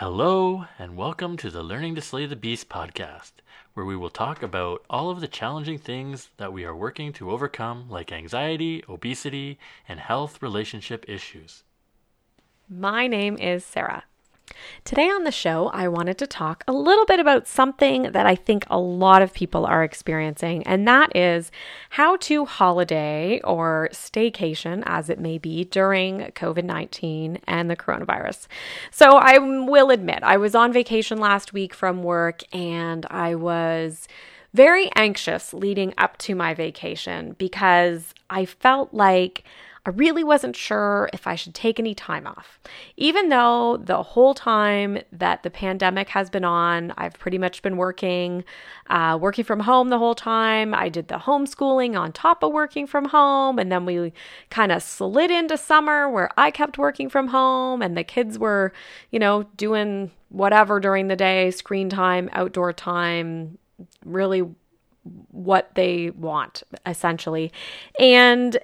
Hello, and welcome to the Learning to Slay the Beast podcast, where we will talk about all of the challenging things that we are working to overcome, like anxiety, obesity, and health relationship issues. My name is Sarah. Today on the show, I wanted to talk a little bit about something that I think a lot of people are experiencing, and that is how to holiday or staycation, as it may be, during COVID 19 and the coronavirus. So, I will admit, I was on vacation last week from work and I was very anxious leading up to my vacation because I felt like I really wasn't sure if I should take any time off. Even though the whole time that the pandemic has been on, I've pretty much been working, uh, working from home the whole time. I did the homeschooling on top of working from home. And then we kind of slid into summer where I kept working from home and the kids were, you know, doing whatever during the day screen time, outdoor time, really what they want essentially. And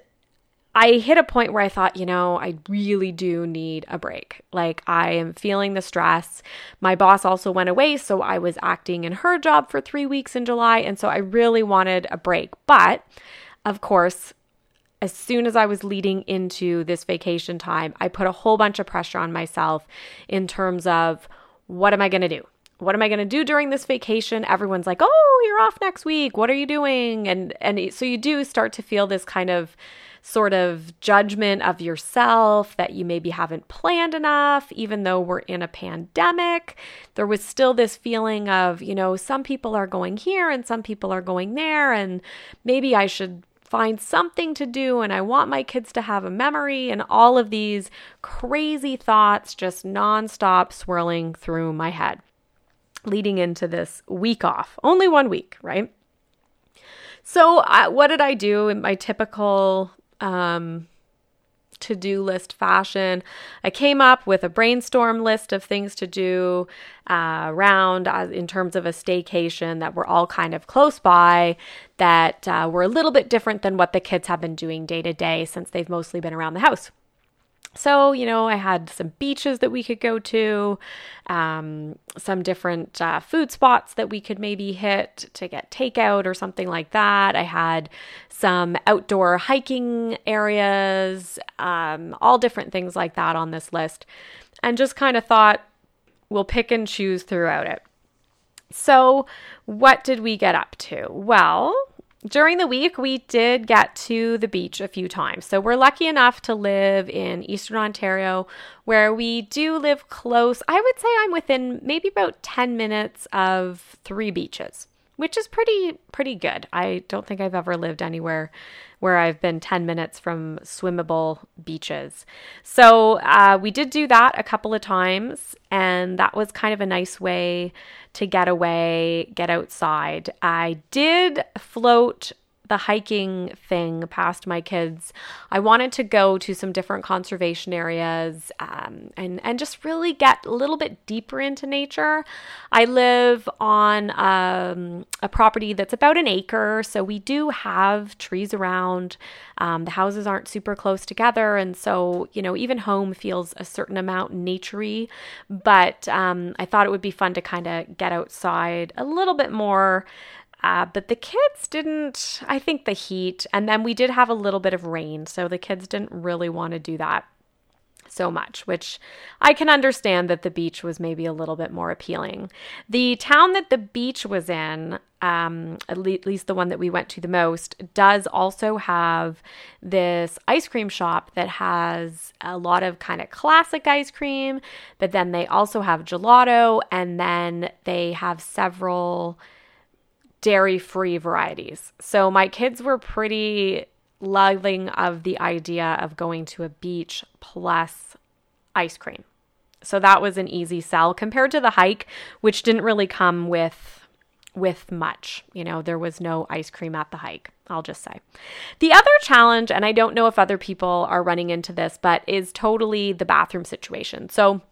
I hit a point where I thought, you know, I really do need a break. Like, I am feeling the stress. My boss also went away, so I was acting in her job for three weeks in July. And so I really wanted a break. But of course, as soon as I was leading into this vacation time, I put a whole bunch of pressure on myself in terms of what am I going to do? What am I going to do during this vacation? Everyone's like, "Oh, you're off next week. What are you doing?" And and so you do start to feel this kind of sort of judgment of yourself that you maybe haven't planned enough, even though we're in a pandemic. There was still this feeling of, you know, some people are going here and some people are going there, and maybe I should find something to do and I want my kids to have a memory and all of these crazy thoughts just nonstop swirling through my head leading into this week off. Only one week, right? So, what did I do in my typical um, to do list fashion. I came up with a brainstorm list of things to do uh, around uh, in terms of a staycation that were all kind of close by, that uh, were a little bit different than what the kids have been doing day to day since they've mostly been around the house. So, you know, I had some beaches that we could go to, um, some different uh, food spots that we could maybe hit to get takeout or something like that. I had some outdoor hiking areas, um, all different things like that on this list, and just kind of thought we'll pick and choose throughout it. So, what did we get up to? Well, during the week, we did get to the beach a few times. So we're lucky enough to live in Eastern Ontario where we do live close. I would say I'm within maybe about 10 minutes of three beaches, which is pretty pretty good. I don't think I've ever lived anywhere where I've been 10 minutes from swimmable beaches. So uh, we did do that a couple of times, and that was kind of a nice way to get away, get outside. I did float the hiking thing past my kids. I wanted to go to some different conservation areas um, and and just really get a little bit deeper into nature. I live on um, a property that's about an acre, so we do have trees around. Um, the houses aren't super close together, and so you know even home feels a certain amount naturey. But um, I thought it would be fun to kind of get outside a little bit more. Uh, but the kids didn't, I think the heat, and then we did have a little bit of rain, so the kids didn't really want to do that so much, which I can understand that the beach was maybe a little bit more appealing. The town that the beach was in, um, at least the one that we went to the most, does also have this ice cream shop that has a lot of kind of classic ice cream, but then they also have gelato, and then they have several dairy free varieties. So my kids were pretty loving of the idea of going to a beach plus ice cream. So that was an easy sell compared to the hike, which didn't really come with with much. You know, there was no ice cream at the hike, I'll just say. The other challenge, and I don't know if other people are running into this, but is totally the bathroom situation. So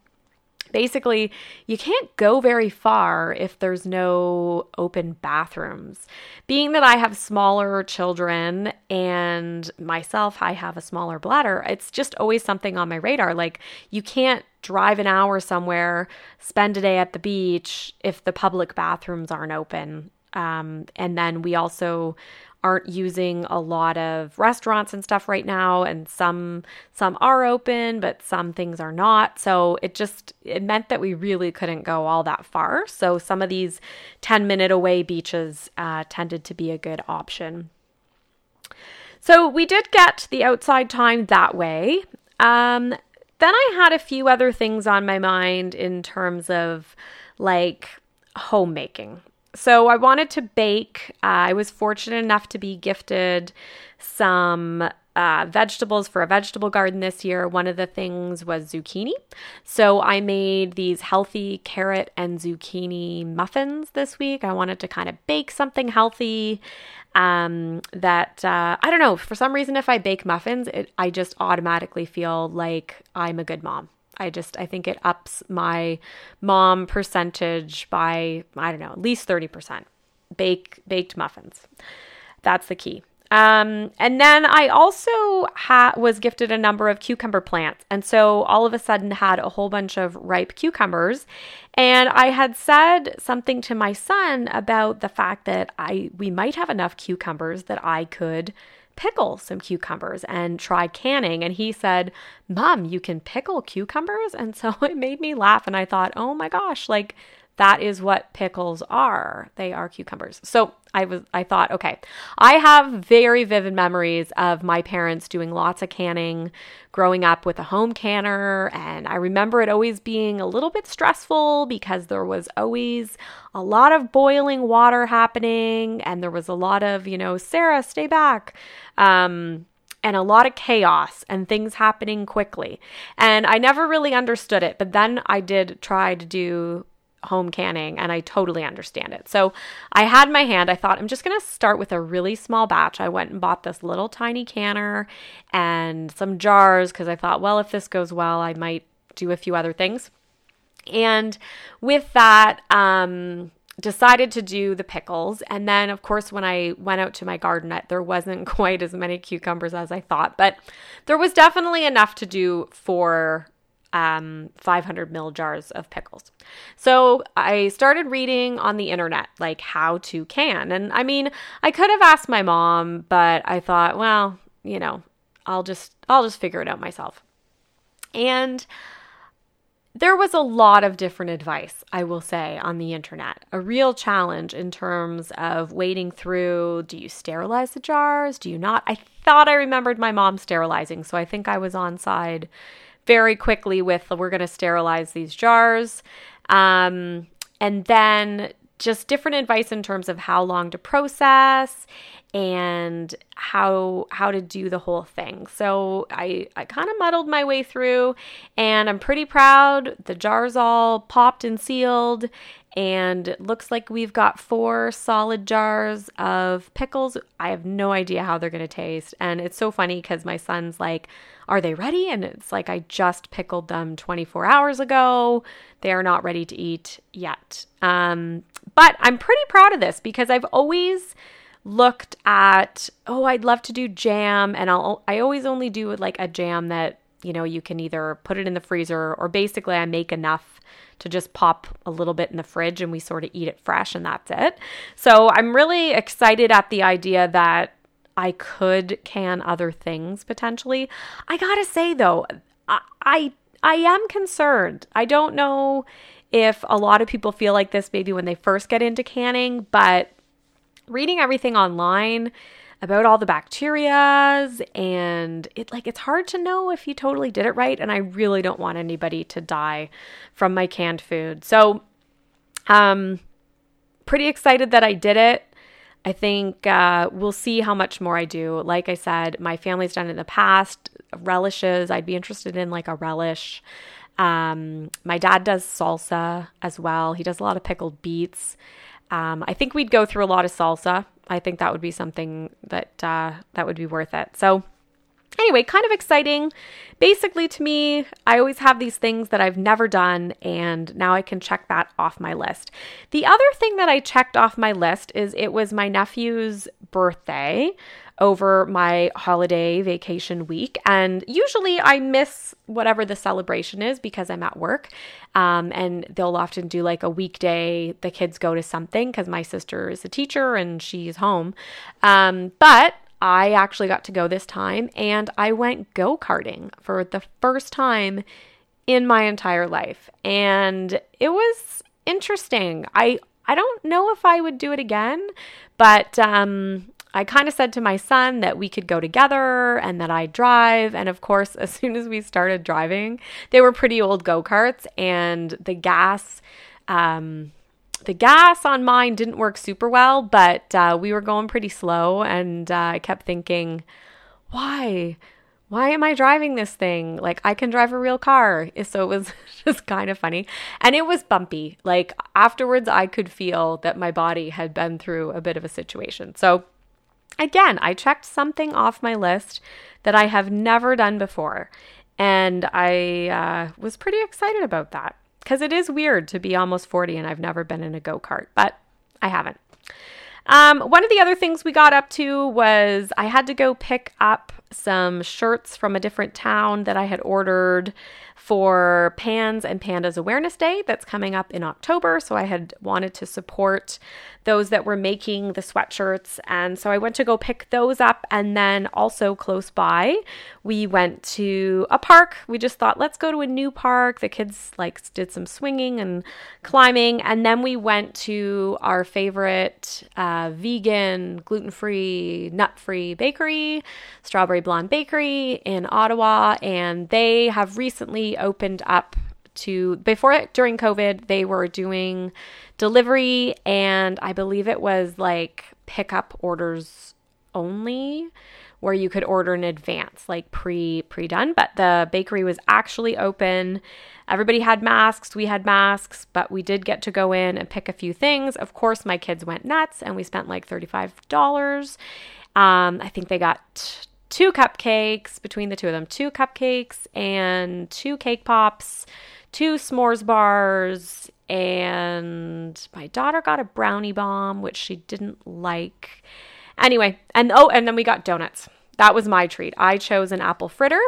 basically you can't go very far if there's no open bathrooms. Being that i have smaller children and myself i have a smaller bladder it's just always something on my radar. Like you can't drive an hour somewhere spend a day at the beach if the public bathrooms aren't open. Um, and then we also aren't using a lot of restaurants and stuff right now and some some are open but some things are not. So it just it meant that we really couldn't go all that far. So some of these 10 minute away beaches uh, tended to be a good option. So we did get the outside time that way. Um, then i had a few other things on my mind in terms of like homemaking so I wanted to bake. Uh, I was fortunate enough to be gifted some uh, vegetables for a vegetable garden this year. One of the things was zucchini. So I made these healthy carrot and zucchini muffins this week. I wanted to kind of bake something healthy. Um, that uh, I don't know. For some reason, if I bake muffins, it, I just automatically feel like I'm a good mom. I just I think it ups my mom percentage by I don't know at least thirty percent. Bake baked muffins, that's the key. Um, and then I also ha- was gifted a number of cucumber plants, and so all of a sudden had a whole bunch of ripe cucumbers. And I had said something to my son about the fact that I we might have enough cucumbers that I could pickle some cucumbers and try canning. And he said, Mom, you can pickle cucumbers? And so it made me laugh. And I thought, oh my gosh, like that is what pickles are. They are cucumbers. So I was I thought, okay, I have very vivid memories of my parents doing lots of canning growing up with a home canner and I remember it always being a little bit stressful because there was always a lot of boiling water happening and there was a lot of, you know, Sarah, stay back. Um and a lot of chaos and things happening quickly. And I never really understood it, but then I did try to do home canning and I totally understand it. So I had my hand. I thought I'm just going to start with a really small batch. I went and bought this little tiny canner and some jars because I thought, well, if this goes well, I might do a few other things. And with that, um, decided to do the pickles. And then, of course, when I went out to my garden, there wasn't quite as many cucumbers as I thought, but there was definitely enough to do for um, 500 ml jars of pickles. So I started reading on the internet, like how to can. And I mean, I could have asked my mom, but I thought, well, you know, I'll just I'll just figure it out myself. And there was a lot of different advice, I will say, on the internet. A real challenge in terms of wading through do you sterilize the jars? Do you not? I thought I remembered my mom sterilizing, so I think I was on side very quickly with we're going to sterilize these jars. Um, and then just different advice in terms of how long to process and how how to do the whole thing. So I I kind of muddled my way through and I'm pretty proud. The jars all popped and sealed and it looks like we've got four solid jars of pickles. I have no idea how they're going to taste and it's so funny cuz my son's like are they ready? And it's like, I just pickled them 24 hours ago. They are not ready to eat yet. Um, but I'm pretty proud of this because I've always looked at, oh, I'd love to do jam. And I'll, I always only do like a jam that, you know, you can either put it in the freezer or basically I make enough to just pop a little bit in the fridge and we sort of eat it fresh and that's it. So I'm really excited at the idea that I could can other things potentially. I gotta say though, I, I I am concerned. I don't know if a lot of people feel like this maybe when they first get into canning, but reading everything online about all the bacterias and it like it's hard to know if you totally did it right and I really don't want anybody to die from my canned food. So um pretty excited that I did it. I think uh, we'll see how much more I do. Like I said, my family's done it in the past. Relishes, I'd be interested in like a relish. Um, my dad does salsa as well. He does a lot of pickled beets. Um, I think we'd go through a lot of salsa. I think that would be something that uh, that would be worth it. So anyway, kind of exciting. Basically, to me, I always have these things that I've never done, and now I can check that off my list. The other thing that I checked off my list is it was my nephew's birthday over my holiday vacation week. And usually I miss whatever the celebration is because I'm at work. Um, and they'll often do like a weekday, the kids go to something because my sister is a teacher and she's home. Um, but I actually got to go this time and I went go karting for the first time in my entire life. And it was interesting. I I don't know if I would do it again, but um, I kind of said to my son that we could go together and that I'd drive. And of course, as soon as we started driving, they were pretty old go karts, and the gas. Um, the gas on mine didn't work super well, but uh, we were going pretty slow, and uh, I kept thinking, why? Why am I driving this thing? Like, I can drive a real car. So it was just kind of funny. And it was bumpy. Like, afterwards, I could feel that my body had been through a bit of a situation. So again, I checked something off my list that I have never done before. And I uh, was pretty excited about that because it is weird to be almost 40 and I've never been in a go kart, but I haven't. Um, one of the other things we got up to was I had to go pick up some shirts from a different town that I had ordered for Pans and Pandas Awareness Day that's coming up in October. So I had wanted to support those that were making the sweatshirts. And so I went to go pick those up. And then also close by, we went to a park. We just thought, let's go to a new park. The kids like did some swinging and climbing. And then we went to our favorite uh, vegan, gluten free, nut free bakery, Strawberry Blonde Bakery in Ottawa. And they have recently opened up to before during COVID, they were doing delivery and I believe it was like pickup orders only where you could order in advance, like pre pre done. But the bakery was actually open. Everybody had masks. We had masks, but we did get to go in and pick a few things. Of course, my kids went nuts, and we spent like thirty five dollars. Um, I think they got two cupcakes between the two of them, two cupcakes and two cake pops two s'mores bars, and my daughter got a brownie bomb, which she didn't like. Anyway, and oh, and then we got donuts. That was my treat. I chose an apple fritter,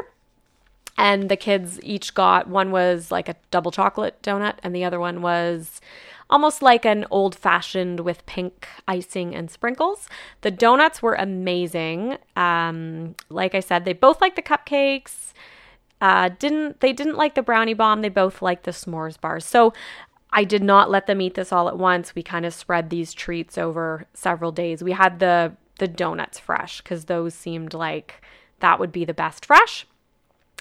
and the kids each got one was like a double chocolate donut, and the other one was almost like an old fashioned with pink icing and sprinkles. The donuts were amazing. Um, like I said, they both like the cupcakes. Uh, didn't they didn't like the brownie bomb? They both liked the s'mores bars. So I did not let them eat this all at once. We kind of spread these treats over several days. We had the the donuts fresh because those seemed like that would be the best fresh.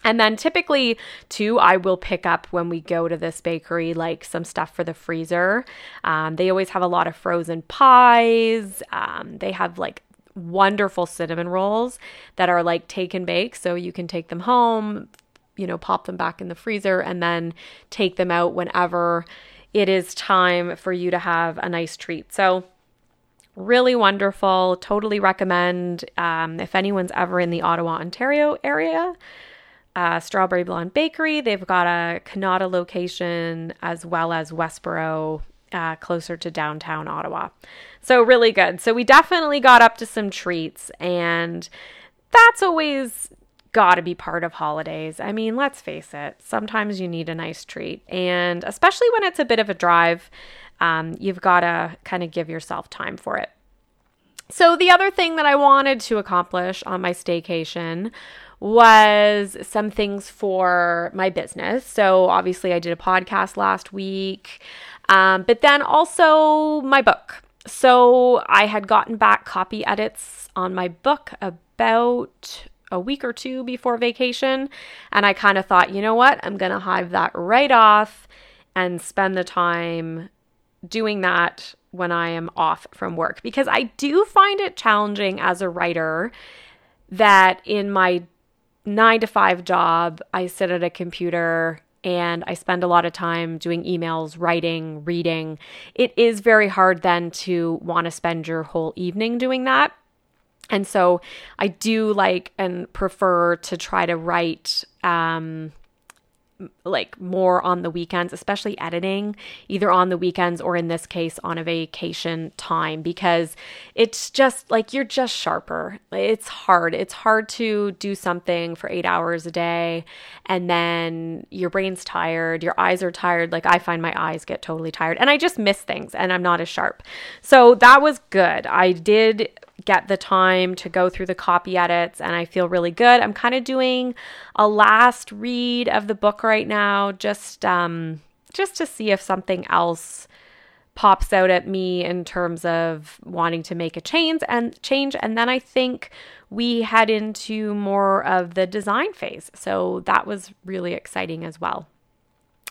And then typically, too, I will pick up when we go to this bakery, like some stuff for the freezer. Um, they always have a lot of frozen pies. Um, they have like wonderful cinnamon rolls that are like take and bake. So you can take them home, you know, pop them back in the freezer and then take them out whenever it is time for you to have a nice treat. So, really wonderful. Totally recommend um, if anyone's ever in the Ottawa, Ontario area. Uh, Strawberry Blonde Bakery. They've got a Kanata location as well as Westboro, uh, closer to downtown Ottawa. So, really good. So, we definitely got up to some treats, and that's always got to be part of holidays. I mean, let's face it, sometimes you need a nice treat. And especially when it's a bit of a drive, um, you've got to kind of give yourself time for it. So, the other thing that I wanted to accomplish on my staycation was some things for my business. So, obviously, I did a podcast last week, um, but then also my book. So, I had gotten back copy edits on my book about a week or two before vacation. And I kind of thought, you know what? I'm going to hive that right off and spend the time doing that when I am off from work because I do find it challenging as a writer that in my nine to five job, I sit at a computer and I spend a lot of time doing emails, writing, reading. It is very hard then to want to spend your whole evening doing that. And so I do like and prefer to try to write um, like more on the weekends, especially editing, either on the weekends or in this case on a vacation time because it's just like you're just sharper. It's hard. It's hard to do something for 8 hours a day and then your brain's tired, your eyes are tired. Like I find my eyes get totally tired and I just miss things and I'm not as sharp. So that was good. I did get the time to go through the copy edits and I feel really good. I'm kind of doing a last read of the book right now just um just to see if something else pops out at me in terms of wanting to make a change and change and then I think we head into more of the design phase. So that was really exciting as well.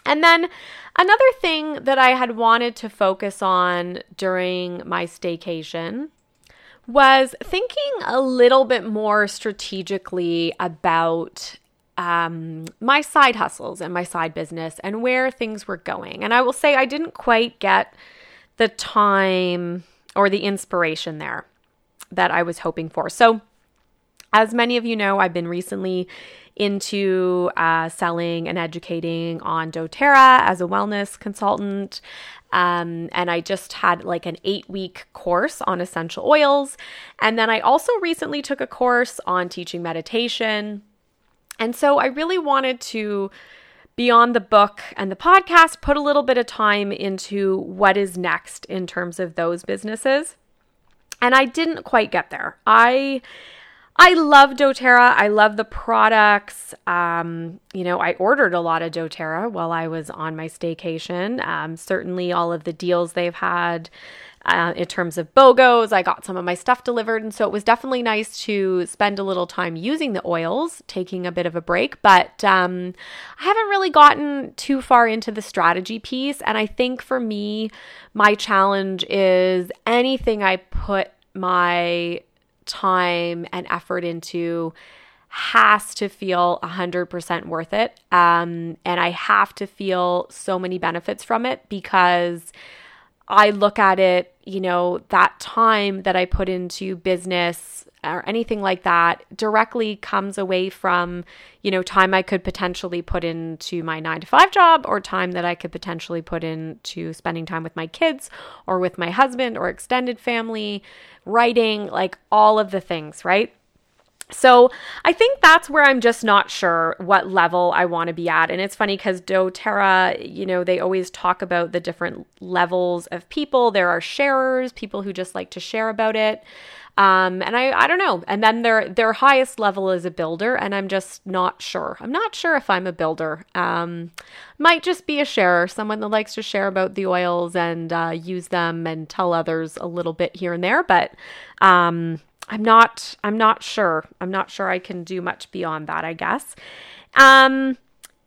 And then another thing that I had wanted to focus on during my staycation was thinking a little bit more strategically about um, my side hustles and my side business and where things were going. And I will say I didn't quite get the time or the inspiration there that I was hoping for. So, as many of you know, I've been recently into uh, selling and educating on doTERRA as a wellness consultant. Um, and I just had like an eight week course on essential oils. And then I also recently took a course on teaching meditation. And so I really wanted to, beyond the book and the podcast, put a little bit of time into what is next in terms of those businesses. And I didn't quite get there. I I love doTERRA. I love the products. Um, you know, I ordered a lot of doTERRA while I was on my staycation. Um, certainly, all of the deals they've had uh, in terms of BOGOs, I got some of my stuff delivered. And so it was definitely nice to spend a little time using the oils, taking a bit of a break. But um, I haven't really gotten too far into the strategy piece. And I think for me, my challenge is anything I put my time and effort into has to feel 100% worth it. Um, and I have to feel so many benefits from it because I look at it, you know, that time that I put into business or anything like that directly comes away from, you know, time I could potentially put into my nine to five job or time that I could potentially put into spending time with my kids or with my husband or extended family writing, like all of the things, right? So I think that's where I'm just not sure what level I want to be at. And it's funny because doTERRA, you know, they always talk about the different levels of people. There are sharers, people who just like to share about it. Um, and I, I don't know. And then their their highest level is a builder, and I'm just not sure. I'm not sure if I'm a builder. Um, might just be a sharer, someone that likes to share about the oils and uh, use them and tell others a little bit here and there. But um, I'm not. I'm not sure. I'm not sure I can do much beyond that. I guess. Um,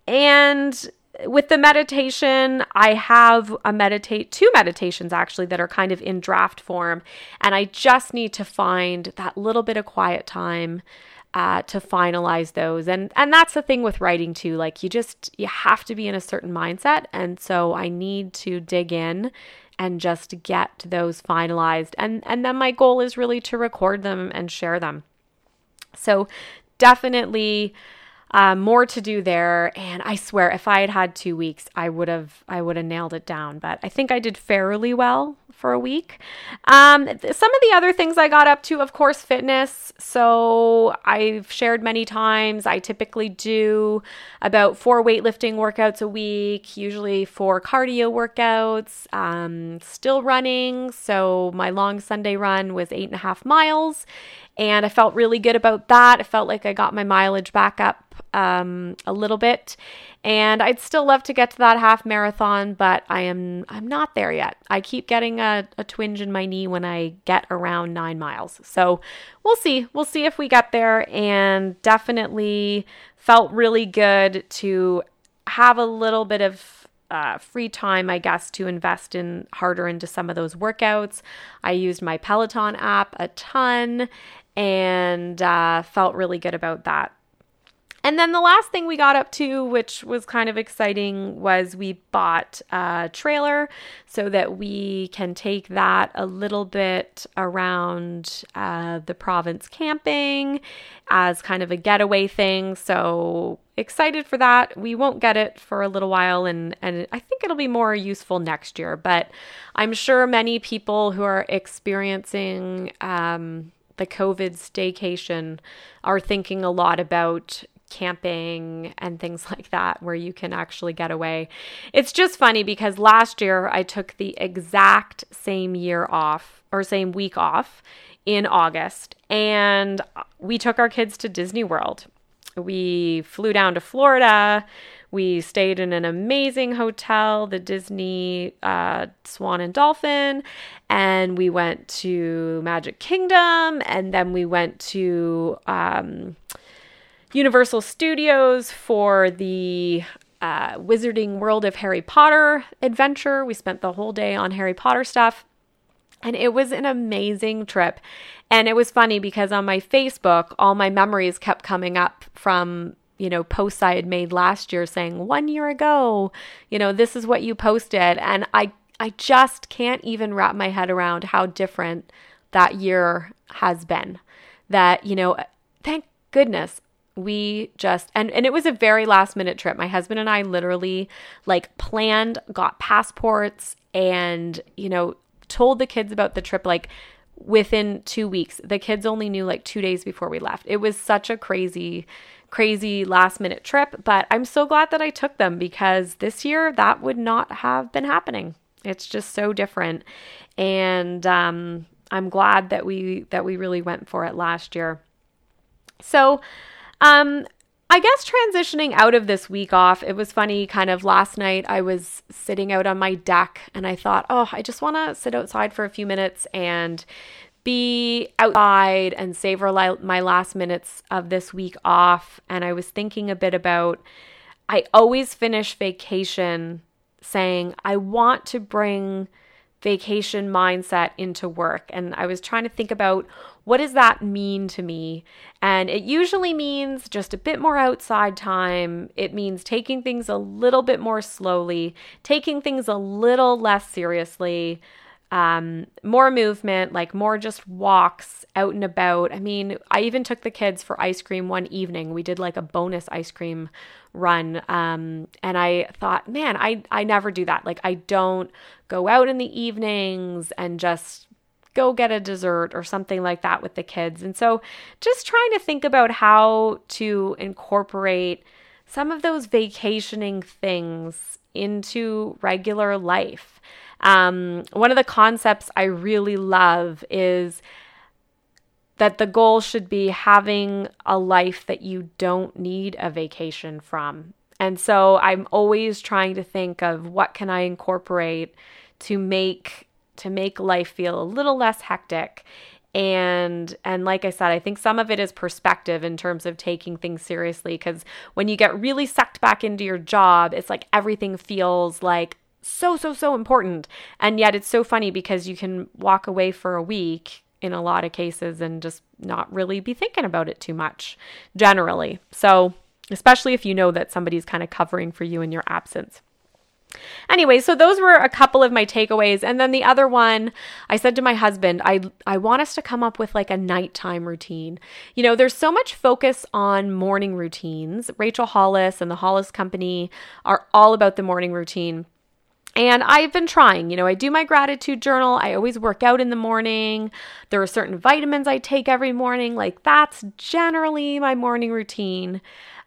and with the meditation, I have a meditate two meditations actually that are kind of in draft form, and I just need to find that little bit of quiet time uh, to finalize those. And and that's the thing with writing too. Like you just you have to be in a certain mindset, and so I need to dig in and just get those finalized. And and then my goal is really to record them and share them. So definitely uh, more to do there, and I swear, if I had had two weeks, I would have I would have nailed it down. But I think I did fairly well for a week. Um, some of the other things I got up to, of course, fitness. So I've shared many times. I typically do about four weightlifting workouts a week, usually four cardio workouts. Um, still running. So my long Sunday run was eight and a half miles, and I felt really good about that. I felt like I got my mileage back up um, a little bit. And I'd still love to get to that half marathon, but I am I'm not there yet. I keep getting a, a twinge in my knee when I get around nine miles. So we'll see. We'll see if we get there. And definitely felt really good to have a little bit of uh, free time, I guess, to invest in harder into some of those workouts. I used my Peloton app a ton and uh, felt really good about that. And then the last thing we got up to, which was kind of exciting, was we bought a trailer so that we can take that a little bit around uh, the province camping as kind of a getaway thing. So excited for that. We won't get it for a little while, and, and I think it'll be more useful next year. But I'm sure many people who are experiencing um, the COVID staycation are thinking a lot about camping and things like that where you can actually get away. It's just funny because last year I took the exact same year off or same week off in August and we took our kids to Disney World. We flew down to Florida. We stayed in an amazing hotel, the Disney uh, Swan and Dolphin, and we went to Magic Kingdom, and then we went to um, Universal Studios for the uh, Wizarding World of Harry Potter adventure. We spent the whole day on Harry Potter stuff. And it was an amazing trip. And it was funny because on my Facebook, all my memories kept coming up from, you know, posts I had made last year saying, one year ago, you know, this is what you posted. And I, I just can't even wrap my head around how different that year has been. That, you know, thank goodness we just and and it was a very last minute trip. My husband and i literally like planned got passports and you know told the kids about the trip like within 2 weeks. The kids only knew like 2 days before we left. It was such a crazy crazy last minute trip but i'm so glad that i took them because this year that would not have been happening. It's just so different. And um i'm glad that we that we really went for it last year. So um, I guess transitioning out of this week off, it was funny. Kind of last night, I was sitting out on my deck and I thought, oh, I just want to sit outside for a few minutes and be outside and savor li- my last minutes of this week off. And I was thinking a bit about, I always finish vacation saying, I want to bring vacation mindset into work. And I was trying to think about what does that mean to me? And it usually means just a bit more outside time. It means taking things a little bit more slowly, taking things a little less seriously, um, more movement, like more just walks out and about. I mean, I even took the kids for ice cream one evening. We did like a bonus ice cream run. Um, and I thought, man, I, I never do that. Like, I don't go out in the evenings and just go get a dessert or something like that with the kids. And so just trying to think about how to incorporate some of those vacationing things into regular life. Um, one of the concepts I really love is that the goal should be having a life that you don't need a vacation from. And so I'm always trying to think of what can I incorporate to make to make life feel a little less hectic and and like i said i think some of it is perspective in terms of taking things seriously because when you get really sucked back into your job it's like everything feels like so so so important and yet it's so funny because you can walk away for a week in a lot of cases and just not really be thinking about it too much generally so especially if you know that somebody's kind of covering for you in your absence Anyway, so those were a couple of my takeaways. And then the other one, I said to my husband, I I want us to come up with like a nighttime routine. You know, there's so much focus on morning routines. Rachel Hollis and the Hollis Company are all about the morning routine. And I've been trying, you know, I do my gratitude journal. I always work out in the morning. There are certain vitamins I take every morning. Like that's generally my morning routine.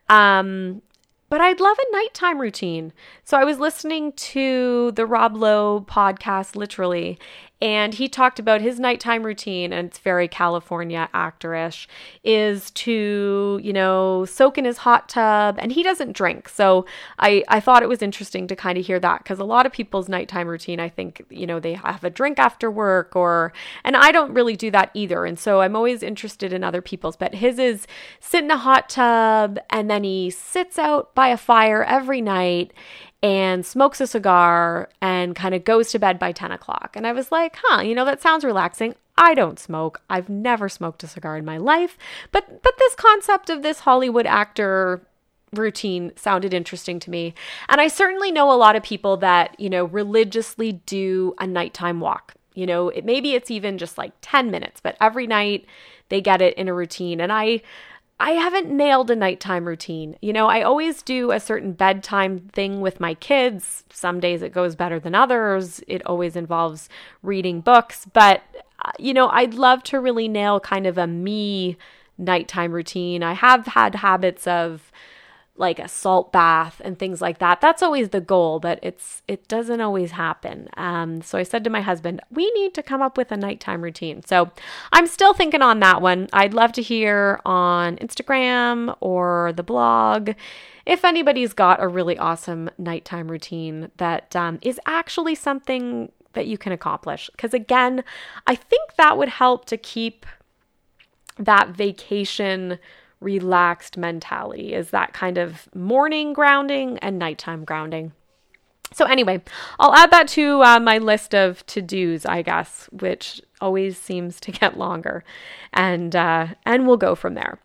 Um, but I'd love a nighttime routine. So I was listening to the Rob Lowe podcast, literally, and he talked about his nighttime routine, and it's very California actorish, is to, you know, soak in his hot tub, and he doesn't drink. So I, I thought it was interesting to kind of hear that because a lot of people's nighttime routine, I think, you know, they have a drink after work or, and I don't really do that either. And so I'm always interested in other people's, but his is sit in a hot tub and then he sits out by a fire every night and smokes a cigar and kind of goes to bed by 10 o'clock. And I was like, huh, you know, that sounds relaxing. I don't smoke. I've never smoked a cigar in my life. But but this concept of this Hollywood actor routine sounded interesting to me. And I certainly know a lot of people that, you know, religiously do a nighttime walk. You know, it, maybe it's even just like 10 minutes, but every night they get it in a routine. And I, I haven't nailed a nighttime routine. You know, I always do a certain bedtime thing with my kids. Some days it goes better than others. It always involves reading books, but uh, you know, I'd love to really nail kind of a me nighttime routine. I have had habits of like a salt bath and things like that. That's always the goal, but it's it doesn't always happen. Um, so I said to my husband, we need to come up with a nighttime routine. So I'm still thinking on that one. I'd love to hear on Instagram or the blog if anybody's got a really awesome nighttime routine that um, is actually something that you can accomplish. Because again, I think that would help to keep that vacation relaxed mentality is that kind of morning grounding and nighttime grounding. So, anyway, I'll add that to uh, my list of to dos, I guess, which always seems to get longer, and uh, and we'll go from there.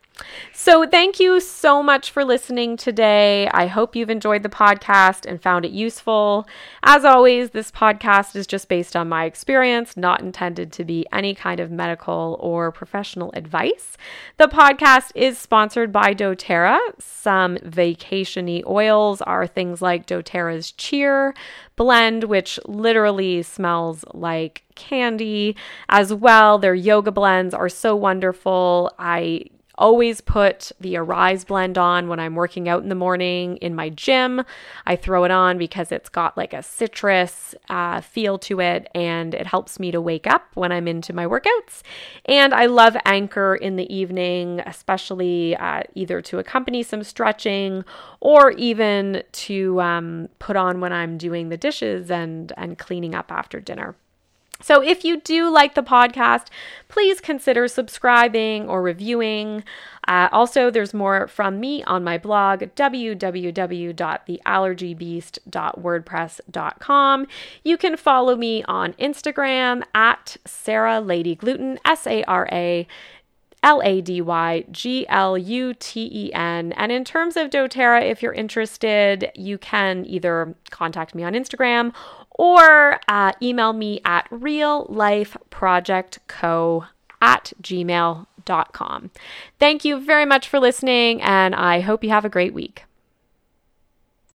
So, thank you so much for listening today. I hope you've enjoyed the podcast and found it useful. As always, this podcast is just based on my experience, not intended to be any kind of medical or professional advice. The podcast is sponsored by doTERRA. Some vacationy oils are things like doTERRA's Cheer blend, which literally smells like candy as well. Their yoga blends are so wonderful. I always put the Arise blend on when I'm working out in the morning in my gym. I throw it on because it's got like a citrus uh, feel to it and it helps me to wake up when I'm into my workouts. And I love Anchor in the evening, especially uh, either to accompany some stretching or even to um, put on when I'm doing the dishes and, and cleaning up after dinner. So, if you do like the podcast, please consider subscribing or reviewing. Uh, also, there's more from me on my blog, www.theallergybeast.wordpress.com. You can follow me on Instagram at Sarah Lady Gluten, S A R A. L A D Y G L U T E N. And in terms of doTERRA, if you're interested, you can either contact me on Instagram or uh, email me at reallifeprojectco at gmail.com. Thank you very much for listening, and I hope you have a great week.